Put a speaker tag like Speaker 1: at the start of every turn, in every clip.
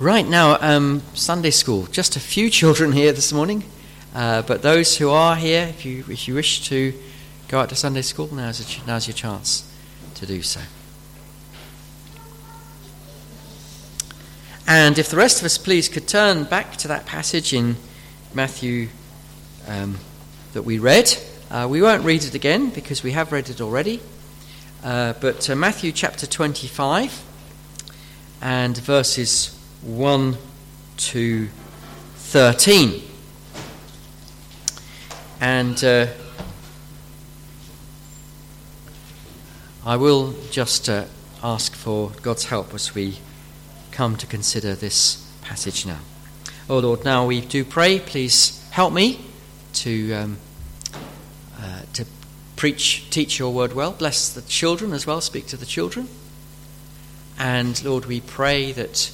Speaker 1: Right now, um, Sunday school. Just a few children here this morning, uh, but those who are here, if you if you wish to go out to Sunday school, now's ch- now's your chance to do so. And if the rest of us, please, could turn back to that passage in Matthew um, that we read. Uh, we won't read it again because we have read it already. Uh, but Matthew chapter 25 and verses 1 to 13. And uh, I will just uh, ask for God's help as we come to consider this passage now. Oh Lord, now we do pray, please help me to, um, uh, to preach, teach your word well. Bless the children as well, speak to the children. And Lord, we pray that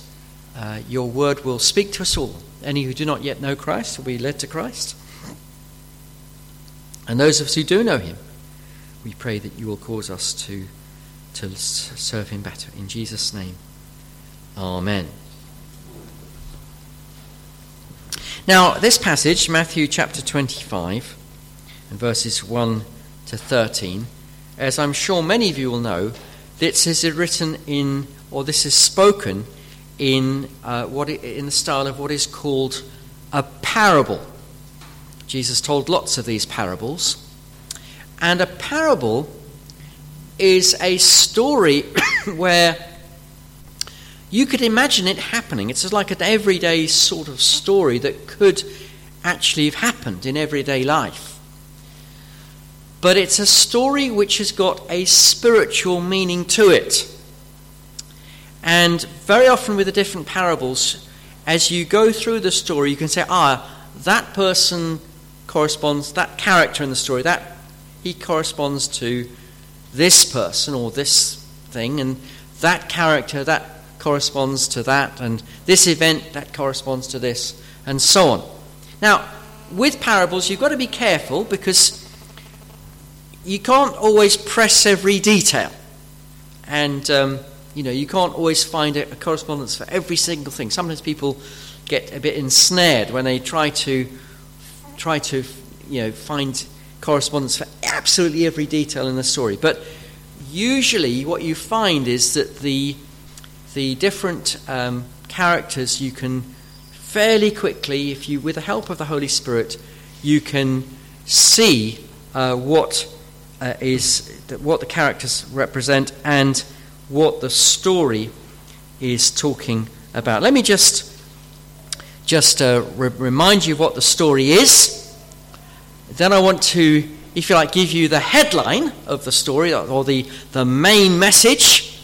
Speaker 1: uh, your word will speak to us all. Any who do not yet know Christ will be led to Christ. And those of us who do know him, we pray that you will cause us to, to serve him better. In Jesus' name, amen. Now, this passage, Matthew chapter 25, and verses 1 to 13, as I'm sure many of you will know, this is written in, or this is spoken in, uh, what in the style of what is called a parable. Jesus told lots of these parables. And a parable is a story where you could imagine it happening. It's like an everyday sort of story that could actually have happened in everyday life. But it's a story which has got a spiritual meaning to it. And very often with the different parables, as you go through the story, you can say, ah, that person corresponds, that character in the story, that he corresponds to this person or this thing, and that character, that corresponds to that, and this event, that corresponds to this, and so on. Now, with parables, you've got to be careful because you can't always press every detail. And um, you know, you can't always find a, a correspondence for every single thing. Sometimes people get a bit ensnared when they try to try to you know find correspondence for absolutely every detail in the story. But usually, what you find is that the the different um, characters you can fairly quickly, if you with the help of the Holy Spirit, you can see uh, what uh, is what the characters represent and what the story is talking about. Let me just just uh, re- remind you what the story is. Then I want to, if you like, give you the headline of the story or the, the main message.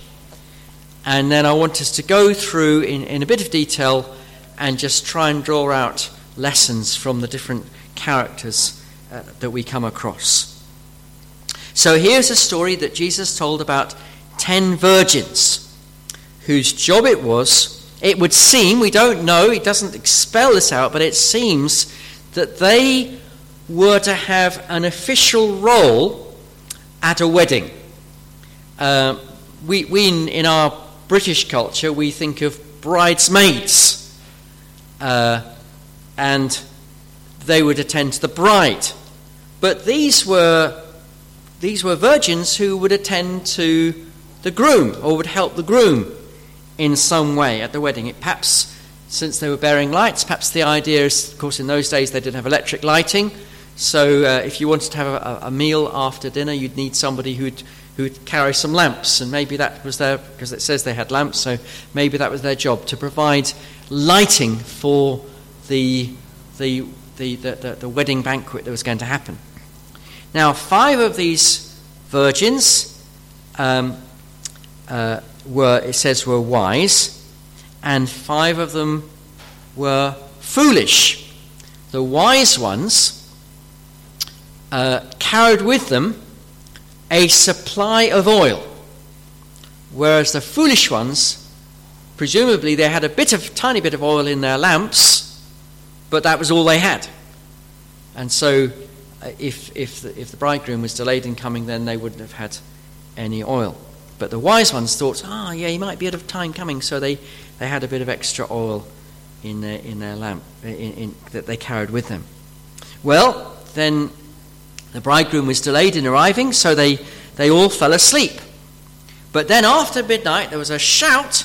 Speaker 1: And then I want us to go through in, in a bit of detail and just try and draw out lessons from the different characters uh, that we come across. So here's a story that Jesus told about ten virgins whose job it was, it would seem, we don't know, he doesn't expel this out, but it seems that they were to have an official role at a wedding. Uh, we, we in, in, our British culture, we think of bridesmaids, uh, and they would attend to the bride. But these were, these were virgins who would attend to the groom or would help the groom in some way at the wedding. It perhaps, since they were bearing lights, perhaps the idea is, of course, in those days they didn't have electric lighting. So uh, if you wanted to have a, a, meal after dinner, you'd need somebody who'd who'd carry some lamps, and maybe that was their because it says they had lamps, so maybe that was their job to provide lighting for the the the, the, the, wedding banquet that was going to happen. Now, five of these virgins um, uh, were, it says, were wise, and five of them were foolish. The wise ones uh, carried with them a supply of oil, whereas the foolish ones, presumably, they had a bit of tiny bit of oil in their lamps, but that was all they had. And so, uh, if, if, the, if the bridegroom was delayed in coming, then they wouldn't have had any oil. But the wise ones thought, ah, oh, yeah, he might be out of time coming, so they, they had a bit of extra oil in their, in their lamp in, in, that they carried with them. Well, then the bridegroom was delayed in arriving, so they, they all fell asleep. But then after midnight, there was a shout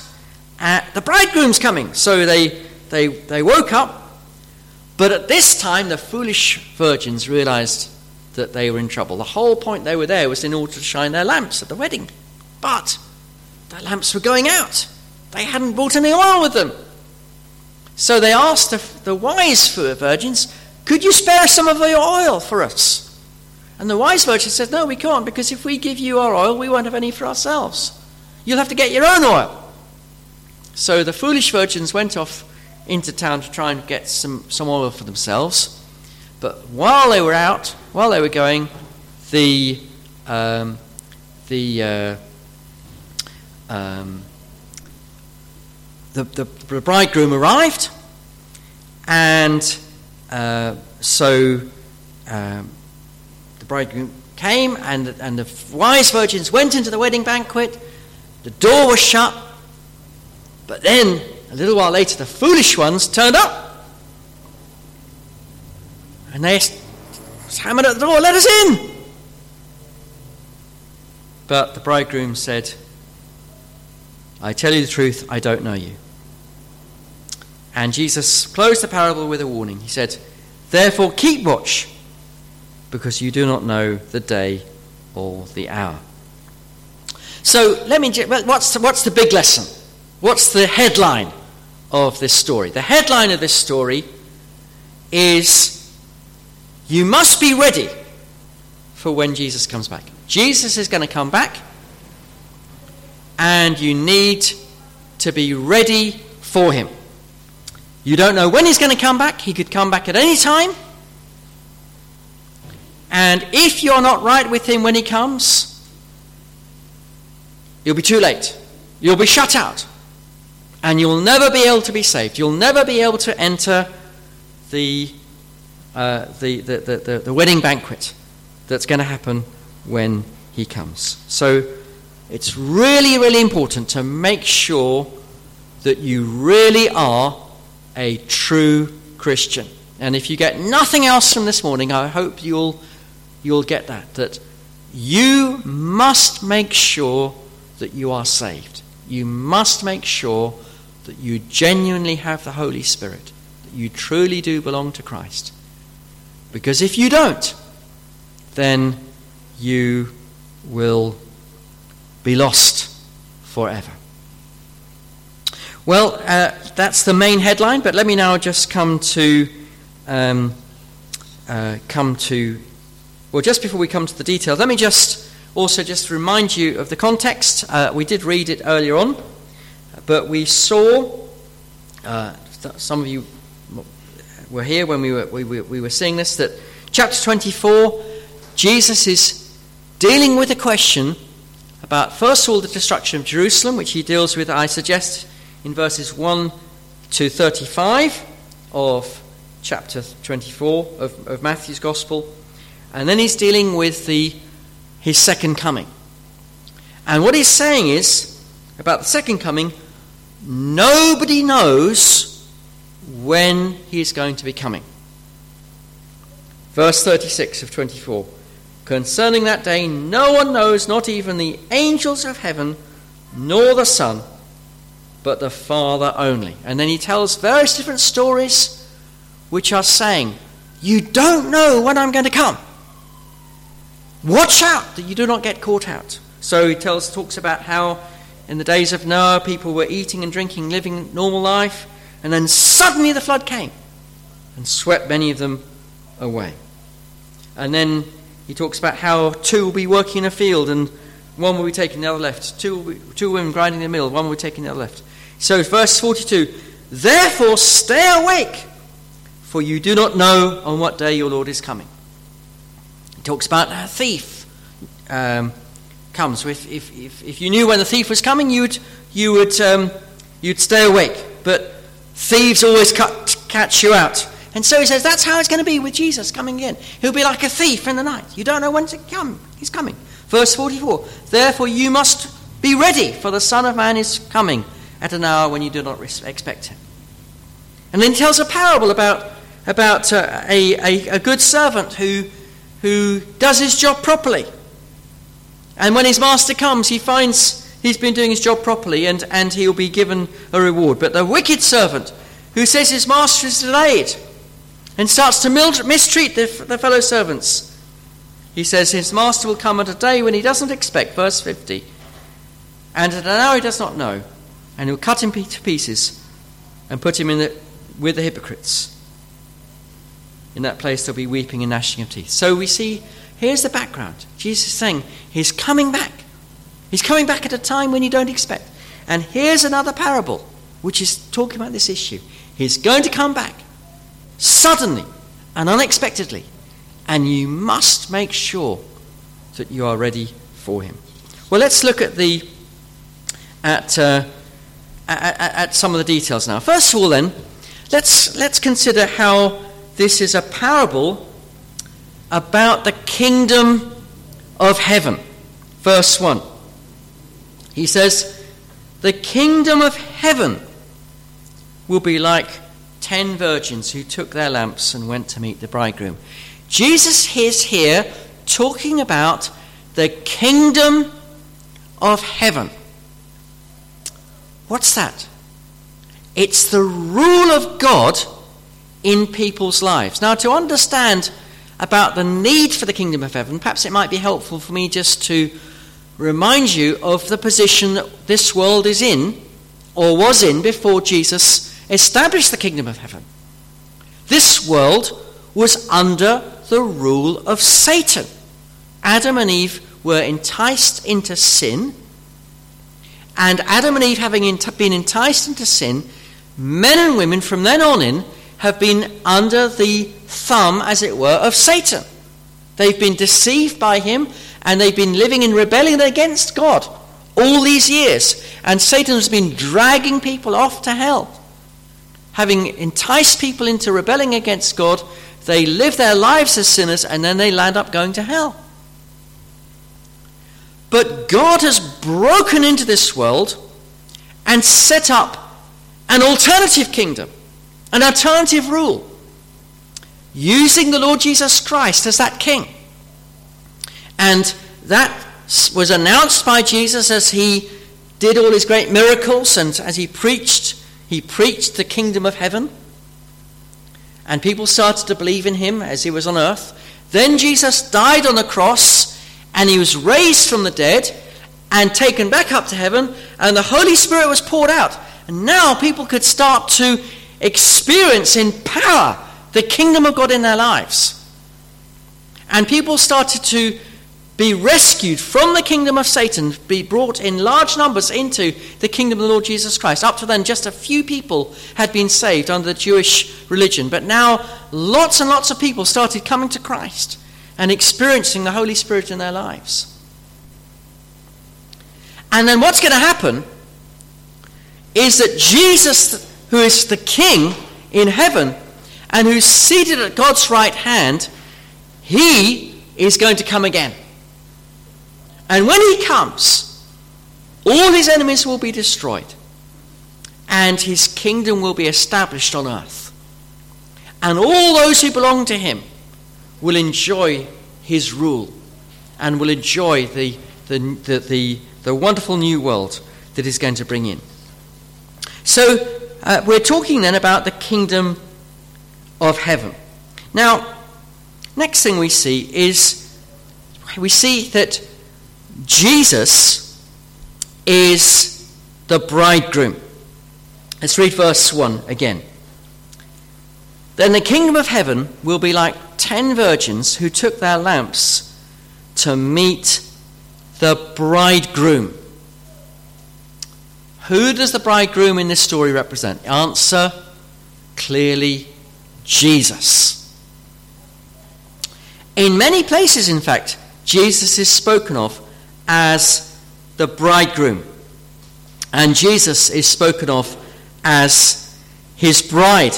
Speaker 1: at the bridegroom's coming. So they, they, they woke up. But at this time, the foolish virgins realized that they were in trouble. The whole point they were there was in order to shine their lamps at the wedding. But their lamps were going out. They hadn't brought any oil with them. So they asked the, the wise virgins, Could you spare some of your oil for us? And the wise virgin said, No, we can't, because if we give you our oil, we won't have any for ourselves. You'll have to get your own oil. So the foolish virgins went off into town to try and get some, some oil for themselves. But while they were out, while they were going, the, um, the, uh, um, the, the, the, bridegroom arrived, and uh, so um, the bridegroom came, and, and the wise virgins went into the wedding banquet. The door was shut. But then, a little while later, the foolish ones turned up. And they hammered at the door, let us in. But the bridegroom said, I tell you the truth, I don't know you. And Jesus closed the parable with a warning. He said, Therefore, keep watch because you do not know the day or the hour. So let me. What's the, what's the big lesson? What's the headline of this story? The headline of this story is you must be ready for when Jesus comes back. Jesus is going to come back, and you need to be ready for him. You don't know when he's going to come back. He could come back at any time. And if you're not right with him when he comes, you'll be too late. You'll be shut out. And you'll never be able to be saved. You'll never be able to enter the, uh, the, the, the, the, wedding banquet that's going to happen when he comes. So it's really, really important to make sure that you really are a true Christian. And if you get nothing else from this morning, I hope you'll you'll get that. That you must make sure that you are saved. You must make sure that you genuinely have the Holy Spirit, that you truly do belong to Christ. Because if you don't, then you will be lost forever. Well, uh, that's the main headline, but let me now just come to um, uh, come to well, just before we come to the details, let me just also just remind you of the context. Uh, we did read it earlier on, but we saw, uh, some of you were here when we were, we, we, we were seeing this, that chapter 24, Jesus is dealing with a question about, first of all, the destruction of Jerusalem, which he deals with, I suggest, in verses 1 to 35 of chapter 24 of, of Matthew's Gospel. And then he's dealing with the, his second coming. And what he's saying is, about the second coming, nobody knows when he is going to be coming. Verse 36 of 24. Concerning that day, no one knows, not even the angels of heaven, nor the Son, but the Father only. And then he tells various different stories which are saying, You don't know when I'm going to come. Watch out that you do not get caught out. So he tells, talks about how in the days of Noah people were eating and drinking, living normal life, and then suddenly the flood came and swept many of them away. And then he talks about how two will be working in a field and one will be taking the other left. Two, be, two women grinding the mill, one will be taking the other left. So, verse 42 Therefore, stay awake, for you do not know on what day your Lord is coming He talks about a thief um, comes. If, if, if, if, you knew when the thief was coming, you'd, you would, um, you'd stay awake. But thieves always cut, catch you out. And so he says that's how it's going to be with Jesus coming in. He'll be like a thief in the night. You don't know when to come. He's coming. Verse 44 Therefore, you must Be ready, for the Son of Man is coming at an hour when you do not expect him. And then he tells a parable about, about uh, a, a, a good servant who, who does his job properly. And when his master comes, he finds he's been doing his job properly and, and he'll be given a reward. But the wicked servant who says his master is delayed and starts to mistreat the, the fellow servants, he says his master will come at a day when he doesn't expect, verse 50, and at an hour he does not know, and he'll cut him to pieces and put him in the, with the hypocrites. In that place there'll be weeping and gnashing of teeth. So we see, here's the background. Jesus is saying he's coming back. He's coming back at a time when you don't expect. And here's another parable which is talking about this issue. He's going to come back suddenly and unexpectedly, and you must make sure that you are ready for him. Well, let's look at the at, uh, at, at some of the details now. First of all, then, let's let's consider how this is a parable about the kingdom of heaven. Verse one. He says, "The kingdom of heaven will be like." Ten virgins who took their lamps and went to meet the bridegroom. Jesus is here talking about the kingdom of heaven. What's that? It's the rule of God in people's lives. Now, to understand about the need for the kingdom of heaven, perhaps it might be helpful for me just to remind you of the position this world is in, or was in, before Jesus established the kingdom of heaven. This world was under the rule of Satan. Adam and Eve were enticed into sin, and Adam and Eve, having been enticed into sin, men and women from then on in have been under the thumb, as it were, of Satan. They've been deceived by him, and they've been living in rebellion against God all these years. And Satan has been dragging people off to hell having enticed people into rebelling against God, they live their lives as sinners and then they land up going to hell. But God has broken into this world and set up an alternative kingdom, an alternative rule, using the Lord Jesus Christ as that king. And that was announced by Jesus as he did all his great miracles and as he preached he preached the kingdom of heaven, and people started to believe in him as he was on earth. Then Jesus died on the cross, and he was raised from the dead and taken back up to heaven, and the Holy Spirit was poured out. And now people could start to experience in power the kingdom of God in their lives. And people started to be rescued from the kingdom of Satan, be brought in large numbers into the kingdom of the Lord Jesus Christ. Up to then, just a few people had been saved under the Jewish religion, but now lots and lots of people started coming to Christ and experiencing the Holy Spirit in their lives. And then what's going to happen is that Jesus, who is the King in heaven and who's seated at God's right hand, he is going to come again. And when he comes, all his enemies will be destroyed, and his kingdom will be established on earth. And all those who belong to him will enjoy his rule and will enjoy the, the, the, the, the wonderful new world that he's going to bring in. So, uh, we're talking then about the kingdom of heaven. Now, next thing we see is we see that Jesus is the bridegroom. Let's read verse 1 again. Then the kingdom of heaven will be like ten virgins who took their lamps to meet the bridegroom. Who does the bridegroom in this story represent? Answer clearly Jesus. In many places, in fact, Jesus is spoken of as the bridegroom. And Jesus is spoken of as his bride.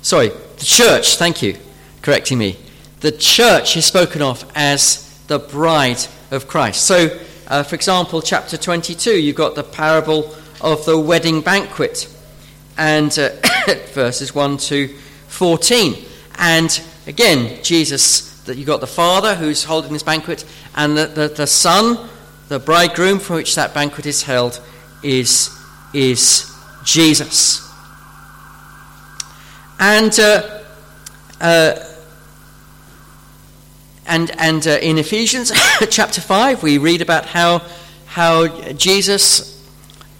Speaker 1: Sorry, the church, thank you, correcting me. The church is spoken of as the bride of Christ. So uh, for example, chapter 22, you've got the parable of the wedding banquet, and uh, verses 1 to 14. And again, Jesus, that you've got the father who's holding this banquet, and the, the, the son, the bridegroom for which that banquet is held, is, is Jesus. And uh, uh, and and uh, in Ephesians chapter five, we read about how how Jesus,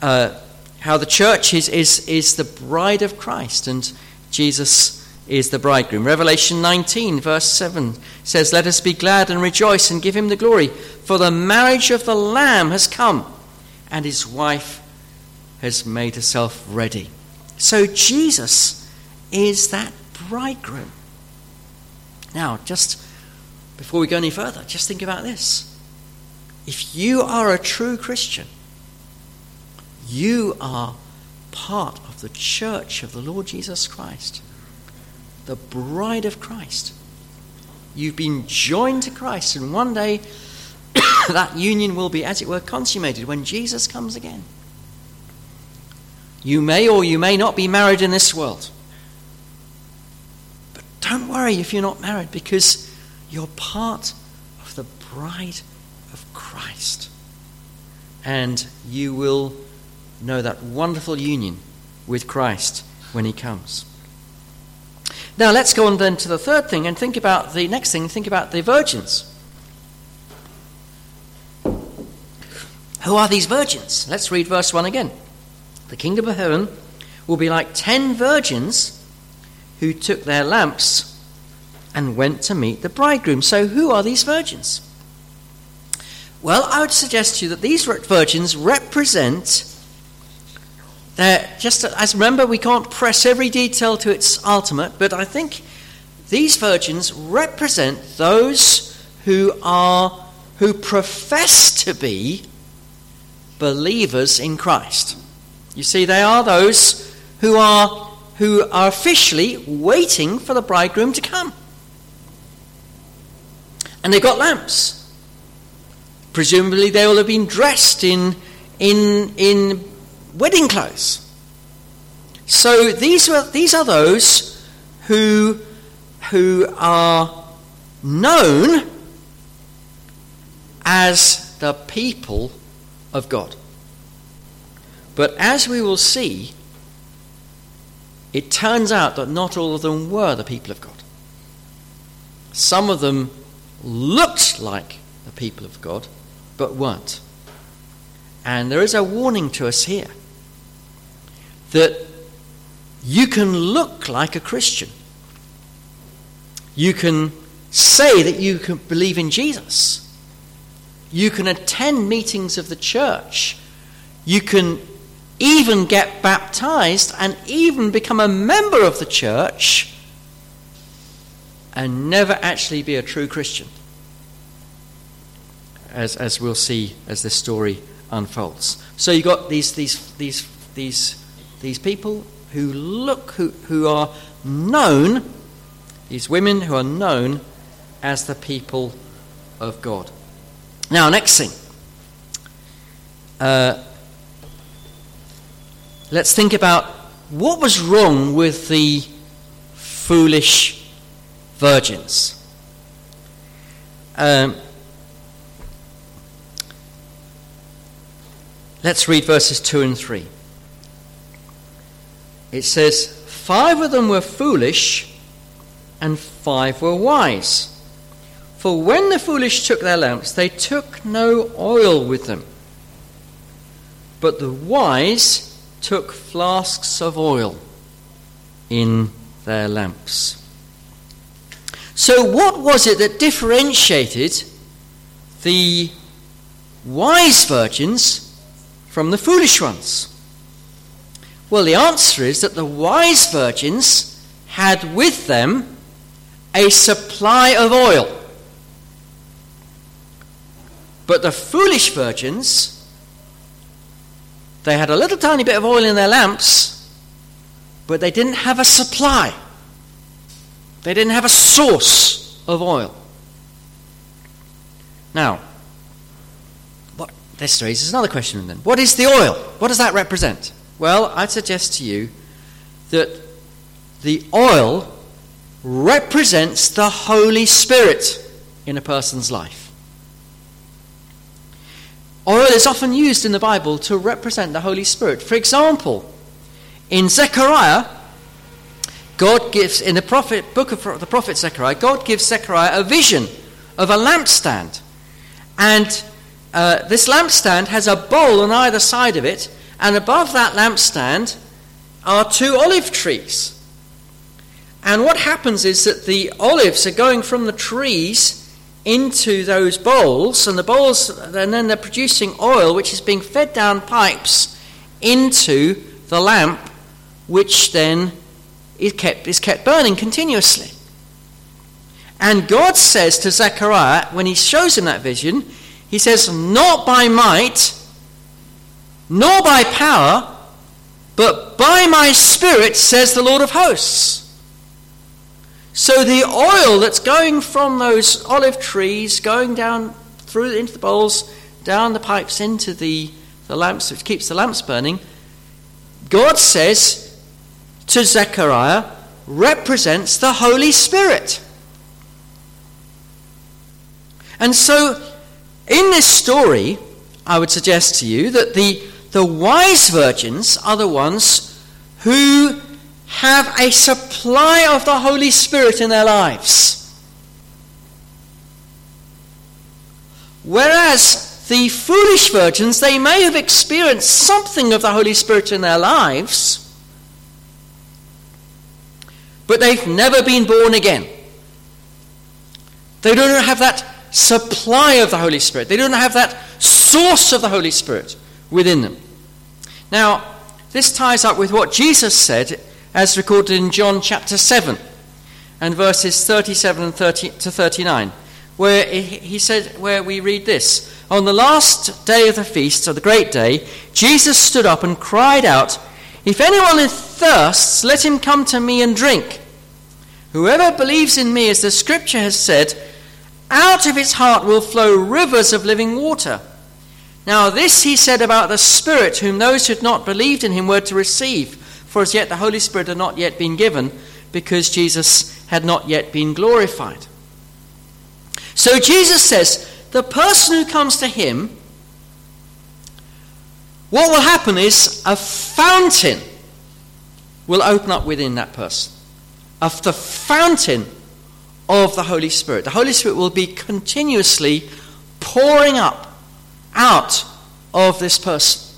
Speaker 1: uh, how the church is is is the bride of Christ, and Jesus is the bridegroom. Revelation 19, verse 7 says, Let us be glad and rejoice and give him the glory, for the marriage of the Lamb has come, and his wife has made herself ready. So Jesus is that bridegroom. Now, just before we go any further, just think about this. If you are a true Christian, you are part of the church of the Lord Jesus Christ, the bride of Christ. You've been joined to Christ, and one day that union will be, as it were, consummated when Jesus comes again. You may or you may not be married in this world. But don't worry if you're not married because you're part of the bride of Christ. And you will know that wonderful union with Christ when he comes. Now let's go on then to the third thing and think about the next thing, think about the virgins. Who are these virgins? Let's read verse 1 again. The kingdom of heaven will be like ten virgins who took their lamps and went to meet the bridegroom. So, who are these virgins? Well, I would suggest to you that these virgins represent. They're just uh, as remember, we can't press every detail to its ultimate, but I think these virgins represent those who are who profess to be believers in Christ. You see, they are those who are, who are officially waiting for the bridegroom to come. And they've got lamps. Presumably, they will have been dressed in, in, in wedding clothes. So these are, these are those who, who are known as the people of God. But as we will see, it turns out that not all of them were the people of God. Some of them looked like the people of God, but weren't. And there is a warning to us here that you can look like a Christian. You can say that you can believe in Jesus. You can attend meetings of the church. You can even get baptized and even become a member of the church and never actually be a true Christian. As, as we'll see as this story unfolds. So you've got these, these, these, these, these people who look, who, who are known, these women who are known as the people of God. Now, next thing. Uh, let's think about what was wrong with the foolish virgins. Um, let's read verses 2 and 3. It says, Five of them were foolish, and five were wise. For when the foolish took their lamps, they took no oil with them. But the wise took flasks of oil in their lamps. So, what was it that differentiated the wise virgins from the foolish ones? Well, the answer is that the wise virgins had with them a supply of oil. But the foolish virgins they had a little tiny bit of oil in their lamps, but they didn't have a supply. They didn't have a source of oil. Now, what, this raises another question then. What is the oil? What does that represent? Well, I'd suggest to you that the oil represents the Holy Spirit in a person's life. Oil is often used in the Bible to represent the Holy Spirit. For example, in Zechariah, God gives, in the prophet, book of the prophet Zechariah, God gives Zechariah a vision of a lampstand. And uh, this lampstand has a bowl on either side of it, and above that lampstand are two olive trees. And what happens is that the olives are going from the trees into those bowls, and the bowls, and then they're producing oil which is being fed down pipes into the lamp, which then is kept, is kept burning continuously. And God says to Zechariah, when he shows him that vision, he says, Not by might, nor by power, but by my spirit, says the Lord of hosts. So the oil that's going from those olive trees, going down through into the bowls, down the pipes into the, the lamps, which keeps the lamps burning, God says to Zechariah, represents the Holy Spirit. And so, in this story, I would suggest to you that the, the wise virgins are the ones who have a supply of the Holy Spirit in their lives. Whereas the foolish virgins, they may have experienced something of the Holy Spirit in their lives, but they've never been born again. They don't have that supply of the Holy Spirit. They don't have that source of the Holy Spirit within them. Now, this ties up with what Jesus said as recorded in John chapter 7 and verses 37 and 30 to 39, where he said, where we read this On the last day of the feast, or the great day, Jesus stood up and cried out, If anyone thirsts, let him come to me and drink. Whoever believes in me, as the scripture has said, out of his heart will flow rivers of living water. Now, this he said about the Spirit, whom those who had not believed in him were to receive for as yet the Holy Spirit had not yet been given because Jesus had not yet been glorified. So Jesus says, the person who comes to him, what will happen is a fountain will open up within that person. Of the fountain of the Holy Spirit. The Holy Spirit will be continuously pouring up out of this person.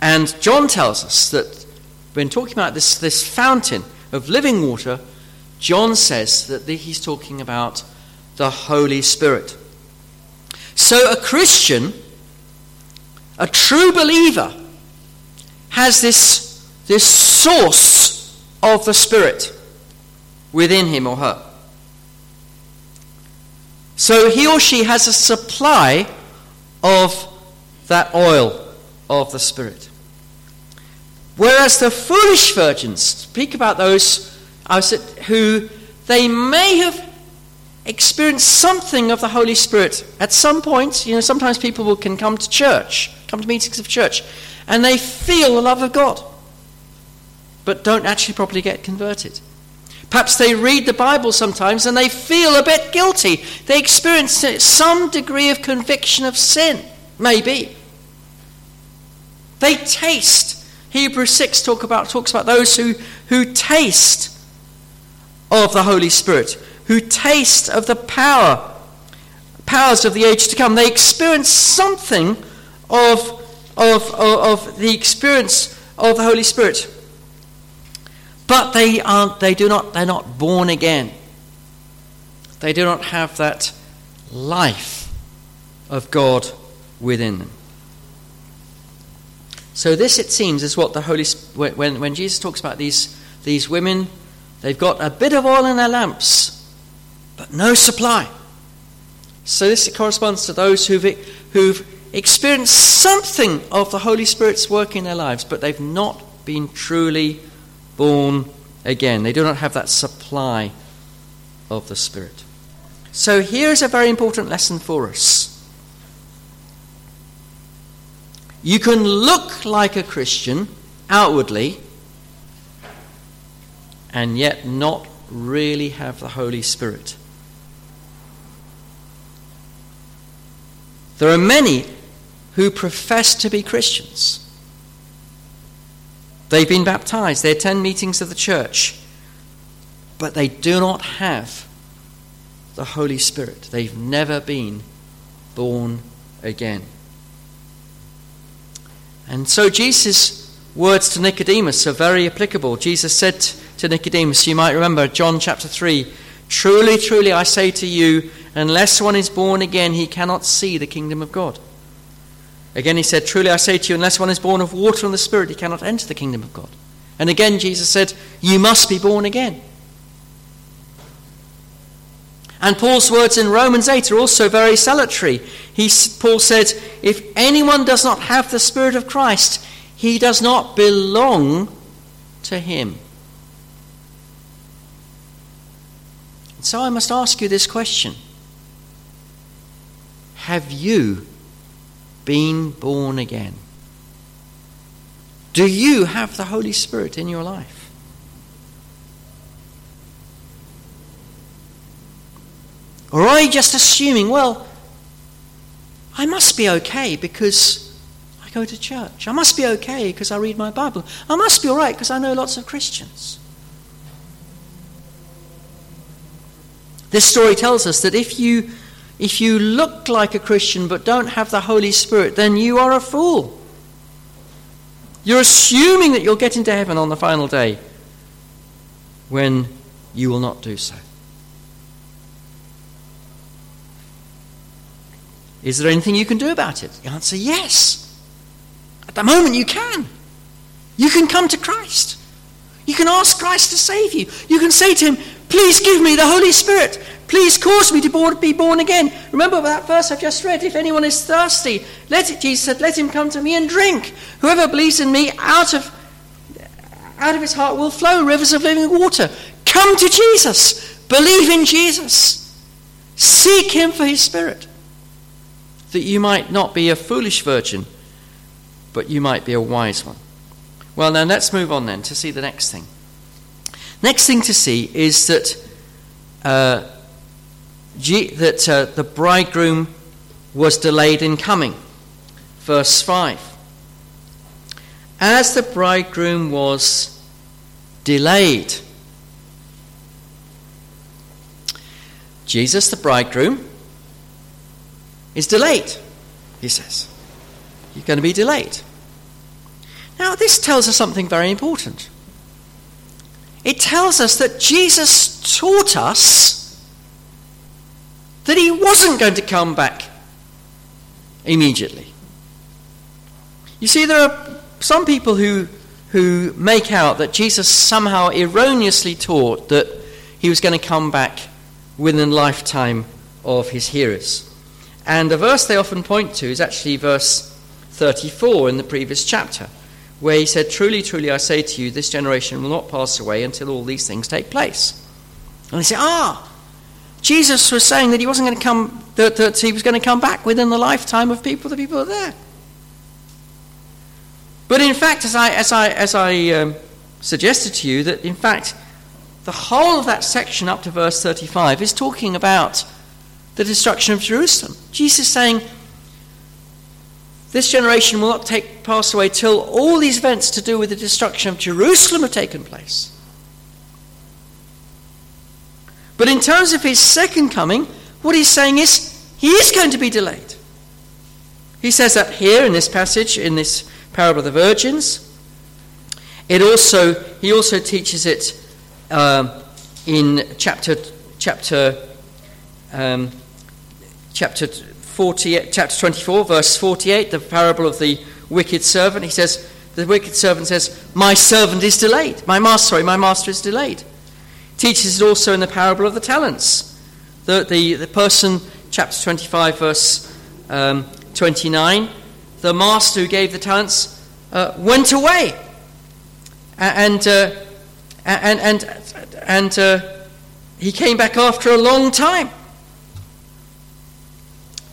Speaker 1: And John tells us that when talking about this, this fountain of living water, John says that he's talking about the Holy Spirit. So a Christian, a true believer, has this, this source of the Spirit within him or her. So he or she has a supply of that oil of the Spirit. Whereas the foolish virgins, speak about those who they may have experienced something of the Holy Spirit at some point. You know, sometimes people can come to church, come to meetings of church, and they feel the love of God, but don't actually properly get converted. Perhaps they read the Bible sometimes and they feel a bit guilty. They experience some degree of conviction of sin, maybe. They taste Hebrews 6 talk about, talks about those who, who taste of the Holy Spirit, who taste of the power, powers of the age to come. They experience something of, of, of, of the experience of the Holy Spirit. But they aren't, they do not, they're not born again. They do not have that life of God within them. So, this, it seems, is what the Holy when, when Jesus talks about these, these women, they've got a bit of oil in their lamps, but no supply. So, this corresponds to those who've, who've experienced something of the Holy Spirit's work in their lives, but they've not been truly born again. They do not have that supply of the Spirit. So, here's a very important lesson for us. You can look like a Christian outwardly and yet not really have the Holy Spirit. There are many who profess to be Christians. They've been baptized, they attend meetings of the church, but they do not have the Holy Spirit. They've never been born again. And so Jesus' words to Nicodemus are very applicable. Jesus said to Nicodemus, you might remember John chapter 3 Truly, truly, I say to you, unless one is born again, he cannot see the kingdom of God. Again, he said, Truly, I say to you, unless one is born of water and the Spirit, he cannot enter the kingdom of God. And again, Jesus said, You must be born again. And Paul's words in Romans 8 are also very salutary. He, Paul said, If anyone does not have the Spirit of Christ, he does not belong to him. So I must ask you this question Have you been born again? Do you have the Holy Spirit in your life? Or are you just assuming, well, I must be okay because I go to church. I must be okay because I read my Bible. I must be all right because I know lots of Christians. This story tells us that if you, if you look like a Christian but don't have the Holy Spirit, then you are a fool. You're assuming that you'll get into heaven on the final day when you will not do so. Is there anything you can do about it? The answer yes. At the moment, you can. You can come to Christ. You can ask Christ to save you. You can say to Him, Please give me the Holy Spirit. Please cause me to be born again. Remember that verse I've just read. If anyone is thirsty, let it, Jesus said, let him come to me and drink. Whoever believes in me, out of, out of his heart will flow rivers of living water. Come to Jesus. Believe in Jesus. Seek him for his spirit that you might not be a foolish virgin, but you might be a wise one. Well, now let's move on then to see the next thing. Next thing to see is that uh, that uh, the bridegroom was delayed in coming. Verse 5. As the bridegroom was delayed, Jesus, the bridegroom, is delayed, he says. You're going to be delayed. Now, this tells us something very important. It tells us that Jesus taught us that he wasn't going to come back immediately. You see, there are some people who, who make out that Jesus somehow erroneously taught that he was going to come back within the lifetime of his hearers. And the verse they often point to is actually verse 34 in the previous chapter, where he said, Truly, truly, I say to you, this generation will not pass away until all these things take place. And they say, Ah, Jesus was saying that he wasn't going to come, that, that he was going to come back within the lifetime of people, the people are there. But in fact, as I, as I, as I um, suggested to you, that in fact, the whole of that section up to verse 35 is talking about the destruction of Jerusalem. Jesus is saying, this generation will not take, pass away till all these events to do with the destruction of Jerusalem have taken place. But in terms of his second coming, what he's saying is he is going to be delayed. He says that here in this passage, in this parable of the virgins. It also he also teaches it uh, in chapter chapter um, chapter 40, chapter 24, verse 48, the parable of the wicked servant. He says, the wicked servant says, My servant is delayed. My master, sorry, my master is delayed. Teaches it also in the parable of the talents. The, the, the person, chapter 25, verse um, 29, the master who gave the talents uh, went away. And, uh, and, and, and uh, he came back after a long time.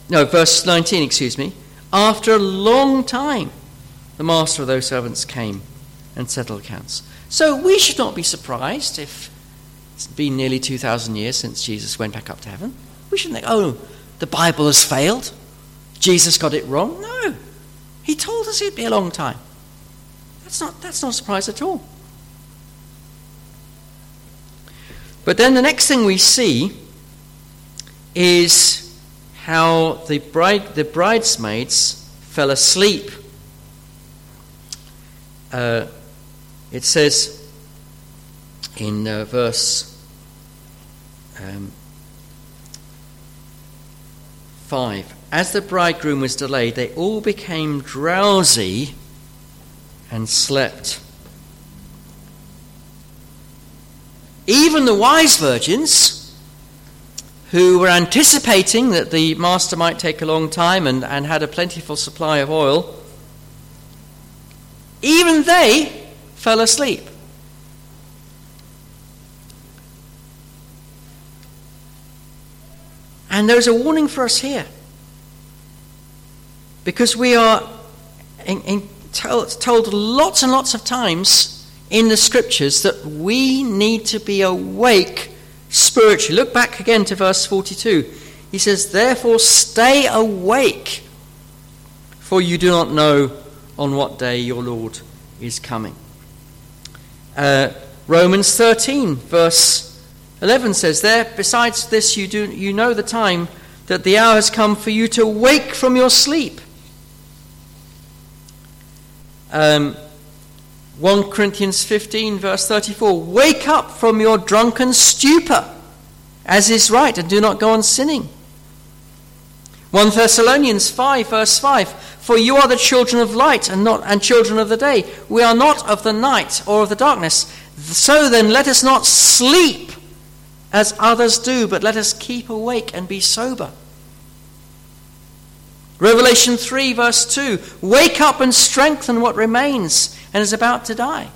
Speaker 1: No, verse 19, excuse me. After a long time, the master of those servants came and settled accounts. So we should not be surprised if it's been nearly 2,000 years since Jesus went back up to heaven. We shouldn't think, oh, the Bible has failed. Jesus got it wrong. No. He told us it'd be a long time. That's not, that's not a surprise at all. But then the next thing we see is how the, bride, the bridesmaids fell asleep. Uh, it says in uh, verse um, 5 As the bridegroom was delayed, they all became drowsy and slept. Even the wise virgins, who were anticipating that the master might take a long time and, and had a plentiful supply of oil, even they fell asleep. And there's a warning for us here. Because we are in, in, told, told lots and lots of times in the scriptures that we need to be awake spiritually. Look back again to verse 42. He says, Therefore, stay awake, for you do not know on what day your Lord is coming. Uh, Romans 13, verse 11 says, There, besides this, you, do, you know the time that the hour has come for you to wake from your sleep. Um, 1 Corinthians 15, verse 34 Wake up from your drunken stupor, as is right, and do not go on sinning. 1 Thessalonians 5, verse 5 For you are the children of light and, not, and children of the day. We are not of the night or of the darkness. So then, let us not sleep as others do, but let us keep awake and be sober. Revelation 3, verse 2 Wake up and strengthen what remains and is about to die.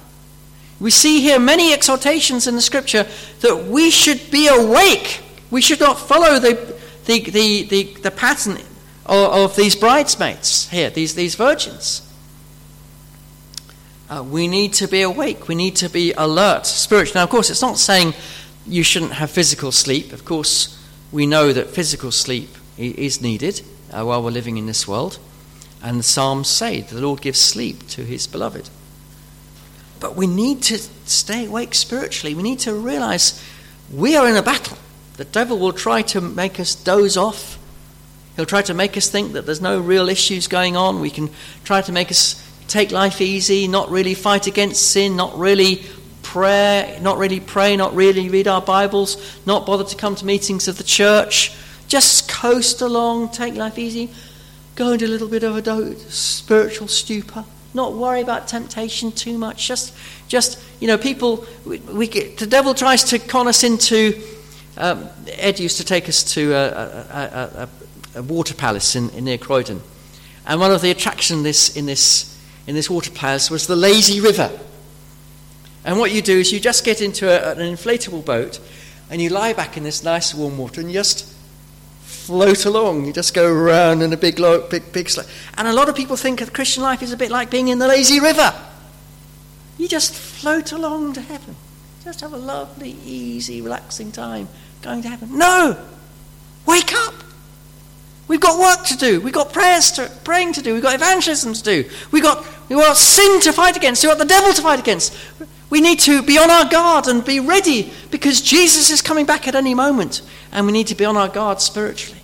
Speaker 1: We see here many exhortations in the scripture that we should be awake. We should not follow the, the, the, the, the pattern of, of, these bridesmaids here, these, these virgins. Uh, we need to be awake. We need to be alert spiritually. Now, of course, it's not saying you shouldn't have physical sleep. Of course, we know that physical sleep is needed uh, while we're living in this world. And the Psalms say the Lord gives sleep to his beloved. But we need to stay awake spiritually. We need to realize we are in a battle. The devil will try to make us doze off. He'll try to make us think that there's no real issues going on. We can try to make us take life easy, not really fight against sin, not really pray, not really pray, not really read our Bibles, not bother to come to meetings of the church. Just coast along, take life easy, go into a little bit of a spiritual stupor not worry about temptation too much. Just, just you know, people, we, we get, the devil tries to con us into. Um, Ed used to take us to a, a, a, a water palace in, in, near Croydon, and one of the attractions in this, in this in this water palace was the lazy river. And what you do is you just get into an inflatable boat, and you lie back in this nice warm water, and you just float along. You just go around in a big, big, big slope. And a lot of people think of Christian life is a bit like being in the lazy river. You just float along to heaven. Just have a lovely, easy, relaxing time going to heaven. No! Wake up! We've got work to do. We've got prayers to, praying to do. We've got evangelism to do. We've got, we've got sin to fight against. We've got the devil to fight against. We need to be on our guard and be ready because Jesus is coming back at any moment and we need to be on our guard spiritually.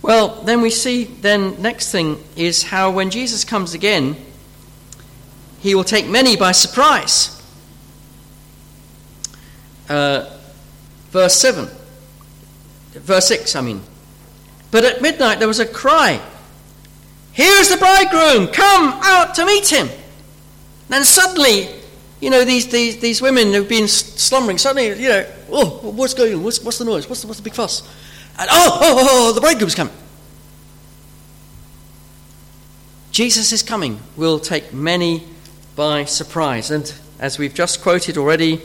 Speaker 1: Well, then we see, then, next thing is how when Jesus comes again, he will take many by surprise. Uh, verse 7. Verse 6, I mean. But at midnight there was a cry Here's the bridegroom, come out to meet him. Then suddenly, you know, these, these, these women who've been slumbering, suddenly, you know, oh, what's going on? What's, what's the noise? What's the, what's the big fuss? And oh, oh, oh, oh, the bridegroom's coming. Jesus is coming will take many by surprise. And as we've just quoted already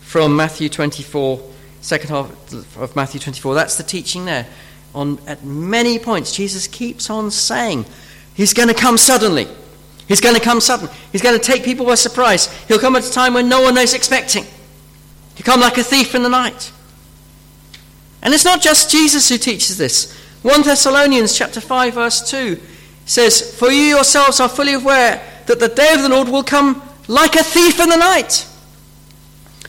Speaker 1: from Matthew 24, second half of Matthew 24, that's the teaching there. on at many points, Jesus keeps on saying he's going to come suddenly. He's going to come suddenly. He's going to take people by surprise. He'll come at a time when no one is expecting. He'll come like a thief in the night. And it's not just Jesus who teaches this. 1 Thessalonians chapter 5 verse 2 says, "For you yourselves are fully aware that the day of the Lord will come like a thief in the night."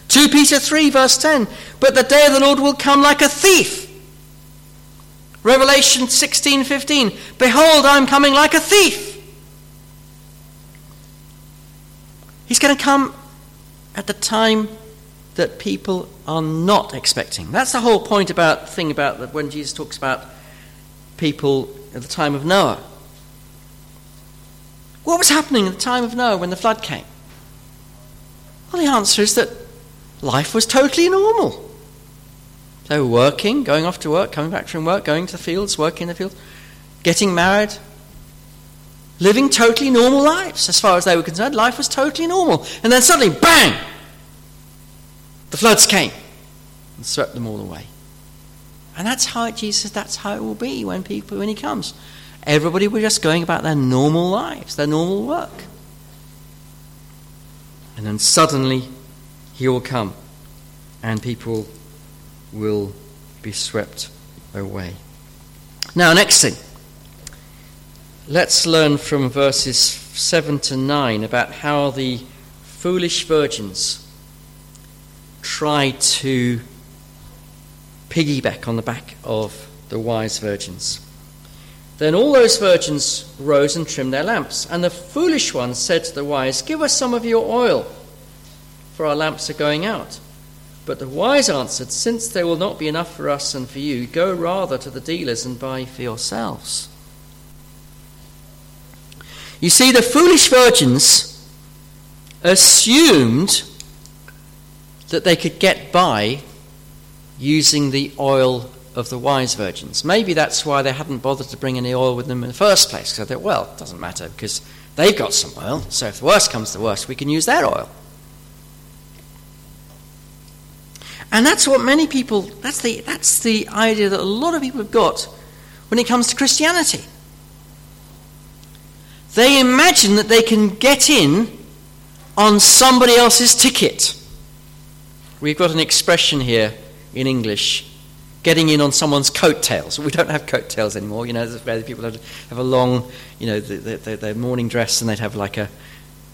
Speaker 1: 2 Peter 3 verse 10, "But the day of the Lord will come like a thief." Revelation 16:15, "Behold, I am coming like a thief." He's going to come at the time that people are not expecting. That's the whole point about thing about that when Jesus talks about people at the time of Noah. What was happening at the time of Noah when the flood came? Well, the answer is that life was totally normal. They were working, going off to work, coming back from work, going to the fields, working in the fields, getting married, living totally normal lives as far as they were concerned. Life was totally normal. And then suddenly, bang! The floods came and swept them all away. And that's how Jesus that's how it will be when people when he comes. Everybody were just going about their normal lives, their normal work. And then suddenly he will come and people will be swept away. Now, next thing. Let's learn from verses 7 to 9 about how the foolish virgins tried to piggyback on the back of the wise virgins. Then all those virgins rose and trimmed their lamps. And the foolish ones said to the wise, Give us some of your oil, for our lamps are going out. But the wise answered, Since there will not be enough for us and for you, go rather to the dealers and buy for yourselves. You see, the foolish virgins assumed that they could get by using the oil of the wise virgins. Maybe that's why they hadn't bothered to bring any oil with them in the first place, because they thought, well, it doesn't matter because they've got some oil, so if the worst comes to the worst, we can use their oil. And that's what many people, that's the, that's the idea that a lot of people have got when it comes to Christianity. They imagine that they can get in on somebody else's ticket. We've got an expression here in English getting in on someone's coattails. We don't have coattails anymore. You know, where people have, a long, you know, the, the, their morning dress and they'd have like a,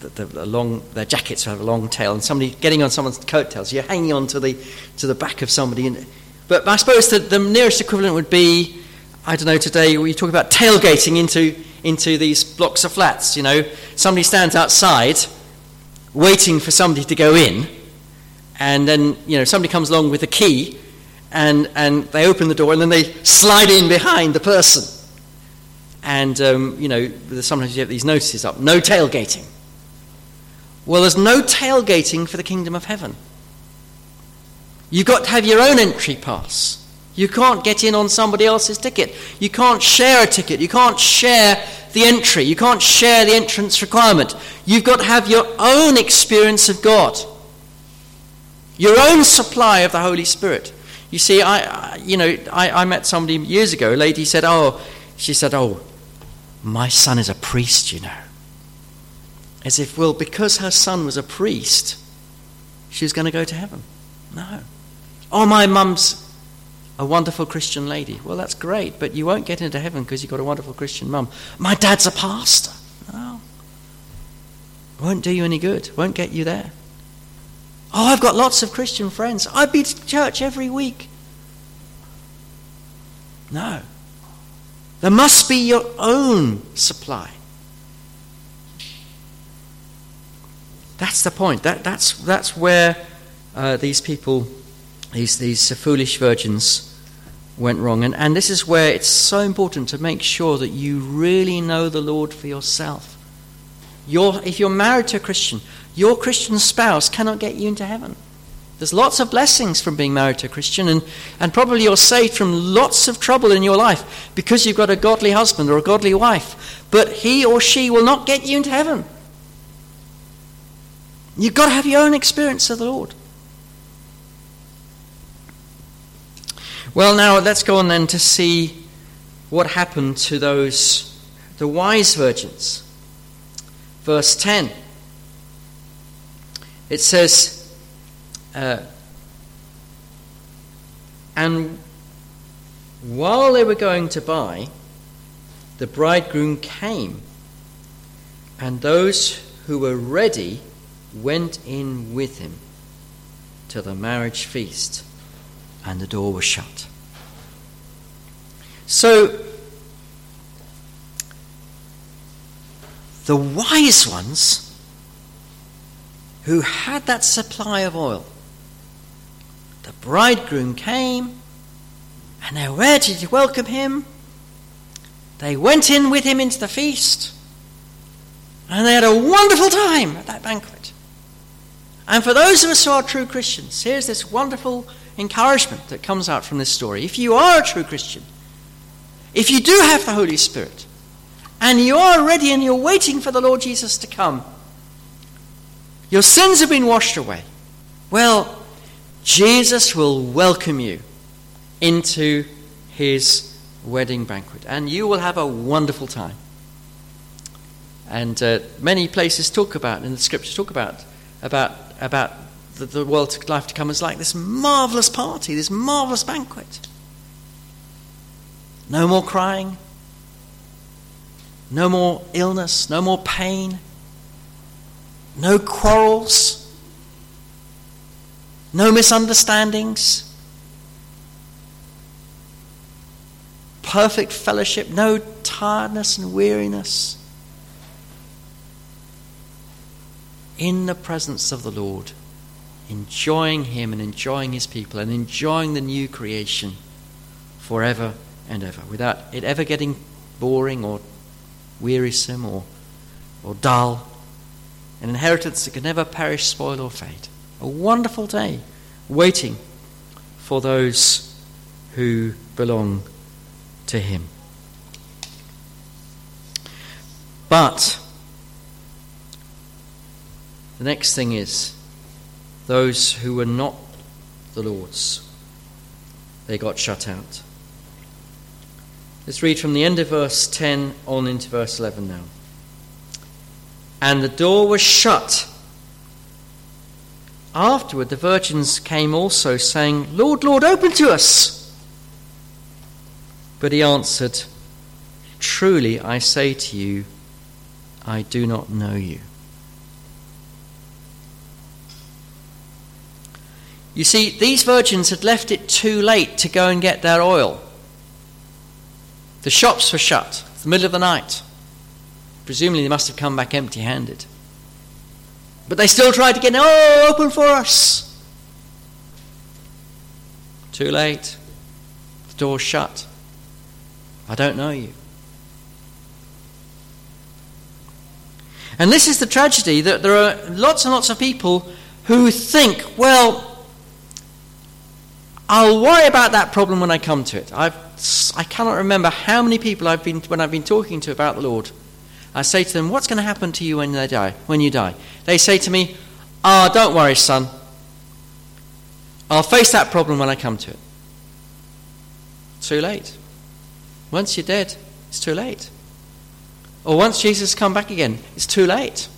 Speaker 1: the, the, long, their jackets have a long tail and somebody getting on someone's coattails. You're hanging on to the, to the back of somebody. And, but I suppose the, the nearest equivalent would be, I don't know, today we talk about tailgating into, into these blocks of flats. You know, somebody stands outside waiting for somebody to go in and then, you know, somebody comes along with a key and, and they open the door and then they slide in behind the person. And, um, you know, sometimes you have these notices up no tailgating. Well, there's no tailgating for the kingdom of heaven. You've got to have your own entry pass. You can't get in on somebody else's ticket. You can't share a ticket. You can't share the entry. You can't share the entrance requirement. You've got to have your own experience of God, your own supply of the Holy Spirit. You see, I, I you know, I, I met somebody years ago. A lady said, "Oh," she said, "Oh, my son is a priest," you know. As if, well, because her son was a priest, she was going to go to heaven. No. Oh, my mum's a wonderful Christian lady. Well, that's great, but you won't get into heaven because you've got a wonderful Christian mum. My dad's a pastor. No. Won't do you any good. Won't get you there. Oh, I've got lots of Christian friends. I've been to church every week. No. There must be your own supply. That's the point. That, that's, that's where uh, these people, these, these foolish virgins, went wrong. And, and this is where it's so important to make sure that you really know the Lord for yourself. You're, if you're married to a Christian, your Christian spouse cannot get you into heaven. There's lots of blessings from being married to a Christian, and, and probably you're saved from lots of trouble in your life because you've got a godly husband or a godly wife. But he or she will not get you into heaven. You've got to have your own experience of the Lord. Well, now let's go on then to see what happened to those, the wise virgins. Verse 10. It says, uh, And while they were going to buy, the bridegroom came, and those who were ready went in with him to the marriage feast, and the door was shut. So, the wise ones who had that supply of oil, the bridegroom came, and they were ready to welcome him. They went in with him into the feast, and they had a wonderful time at that banquet. And for those of us who are true Christians, here's this wonderful encouragement that comes out from this story. If you are a true Christian, if you do have the Holy Spirit, and you are ready and you're waiting for the Lord Jesus to come, your sins have been washed away. Well, Jesus will welcome you into his wedding banquet, and you will have a wonderful time. And uh, many places talk about, in the scriptures, talk about, about, about the, the world life to come as like this marvelous party, this marvelous banquet. No more crying, no more illness, no more pain, no quarrels, no misunderstandings, perfect fellowship, no tiredness and weariness. In the presence of the Lord, enjoying Him and enjoying His people and enjoying the new creation forever and ever, without it ever getting boring or wearisome or, or dull. An inheritance that can never perish, spoil, or fade. A wonderful day waiting for those who belong to Him. But the next thing is those who were not the Lord's, they got shut out. Let's read from the end of verse 10 on into verse 11 now. And the door was shut. Afterward, the virgins came also, saying, Lord, Lord, open to us. But he answered, Truly I say to you, I do not know you. You see, these virgins had left it too late to go and get their oil. The shops were shut, the middle of the night. Presumably, they must have come back empty handed. But they still tried to get, oh, open for us. Too late. The door's shut. I don't know you. And this is the tragedy that there are lots and lots of people who think, well, I'll worry about that problem when I come to it. I've, I cannot remember how many people I've been, when I've been talking to about the Lord, I say to them, What's going to happen to you when they die? When you die? They say to me, Ah, oh, don't worry, son. I'll face that problem when I come to it. Too late. Once you're dead, it's too late. Or once Jesus come back again, it's too late.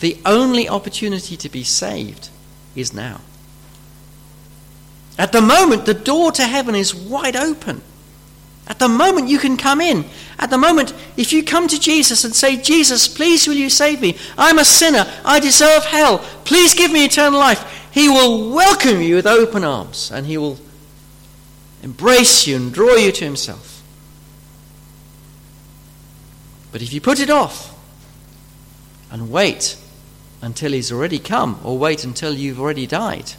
Speaker 1: The only opportunity to be saved is now. At the moment, the door to heaven is wide open. At the moment, you can come in. At the moment, if you come to Jesus and say, Jesus, please will you save me? I'm a sinner. I deserve hell. Please give me eternal life. He will welcome you with open arms and he will embrace you and draw you to himself. But if you put it off and wait until he's already come or wait until you've already died,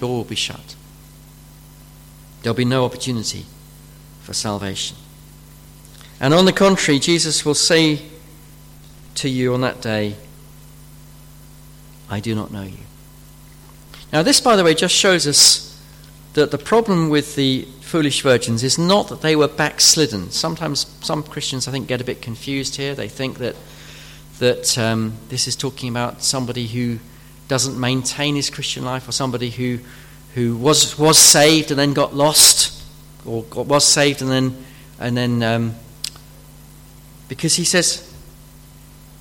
Speaker 1: door will be shut. There'll be no opportunity for salvation. And on the contrary, Jesus will say to you on that day, I do not know you. Now, this, by the way, just shows us that the problem with the foolish virgins is not that they were backslidden. Sometimes some Christians, I think, get a bit confused here. They think that, that um, this is talking about somebody who doesn't maintain his Christian life or somebody who who was, was saved and then got lost, or got, was saved and then, and then um, because he says,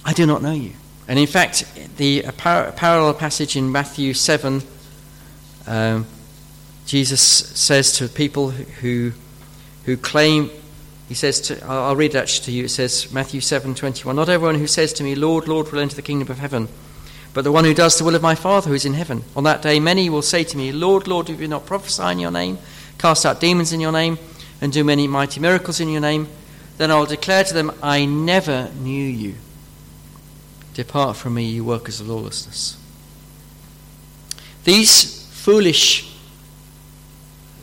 Speaker 1: I do not know you. And in fact, the par- parallel passage in Matthew 7, um, Jesus says to people who, who claim, he says to, I'll read that to you, it says, Matthew 7, 21, Not everyone who says to me, Lord, Lord, will enter the kingdom of heaven, but the one who does the will of my Father who is in heaven. On that day, many will say to me, Lord, Lord, do we not prophesy in your name, cast out demons in your name, and do many mighty miracles in your name? Then I will declare to them, I never knew you. Depart from me, you workers of lawlessness. These foolish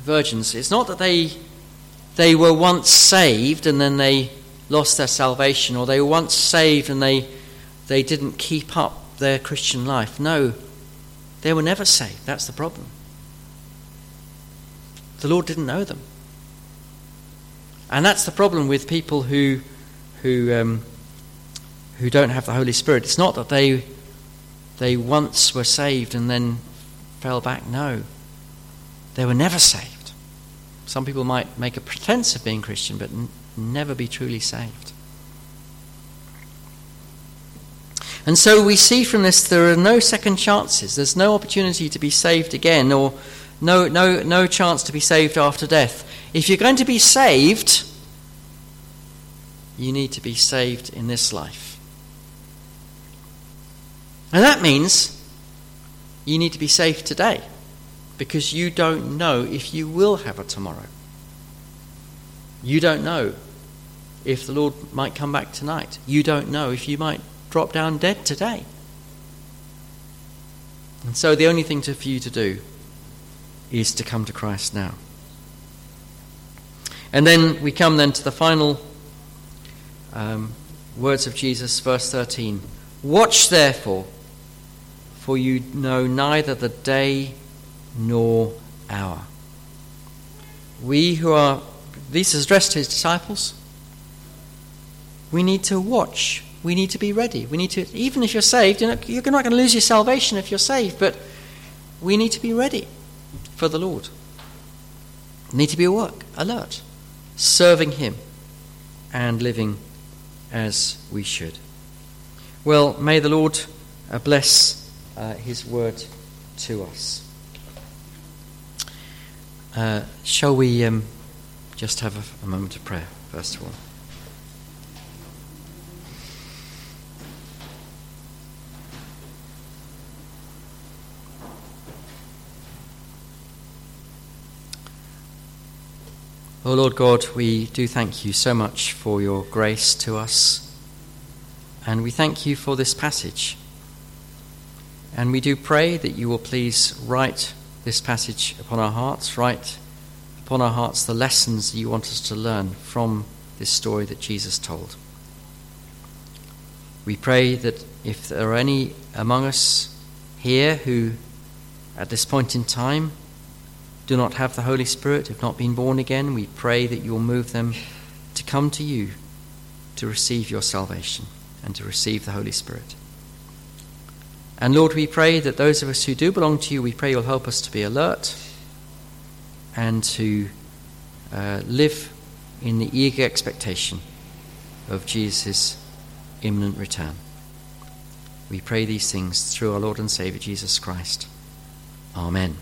Speaker 1: virgins, it's not that they, they were once saved and then they lost their salvation, or they were once saved and they, they didn't keep up their Christian life. No, they were never saved. That's the problem. The Lord didn't know them. And that's the problem with people who, who um, who don't have the Holy Spirit. It's not that they, they once were saved and then fell back. No. They were never saved. Some people might make a pretense of being Christian, but n- never be truly saved. And so we see from this there are no second chances. There's no opportunity to be saved again, or no, no, no chance to be saved after death. If you're going to be saved, you need to be saved in this life. And that means you need to be saved today because you don't know if you will have a tomorrow. You don't know if the Lord might come back tonight. You don't know if you might drop down dead today. And so the only thing to, for you to do is to come to Christ now. And then we come then to the final um, words of Jesus, verse 13. Watch therefore for you know neither the day nor hour. We who are, this is addressed to his disciples, we need to watch. We need to be ready. We need to, even if you're saved, you're not, you're not going to lose your salvation if you're saved, but we need to be ready for the Lord. We need to be work, alert, serving Him, and living as we should. Well, may the Lord uh, bless uh, his word to us. Uh, shall we um, just have a, a moment of prayer, first of all? Oh Lord God, we do thank you so much for your grace to us. And we thank you for this passage. And we do pray that you will please write this passage upon our hearts, write upon our hearts the lessons you want us to learn from this story that Jesus told. We pray that if there are any among us here who, at this point in time, do not have the Holy Spirit, have not been born again, we pray that you will move them to come to you to receive your salvation and to receive the Holy Spirit. And Lord, we pray that those of us who do belong to you, we pray you'll help us to be alert and to uh, live in the eager expectation of Jesus' imminent return. We pray these things through our Lord and Saviour Jesus Christ. Amen.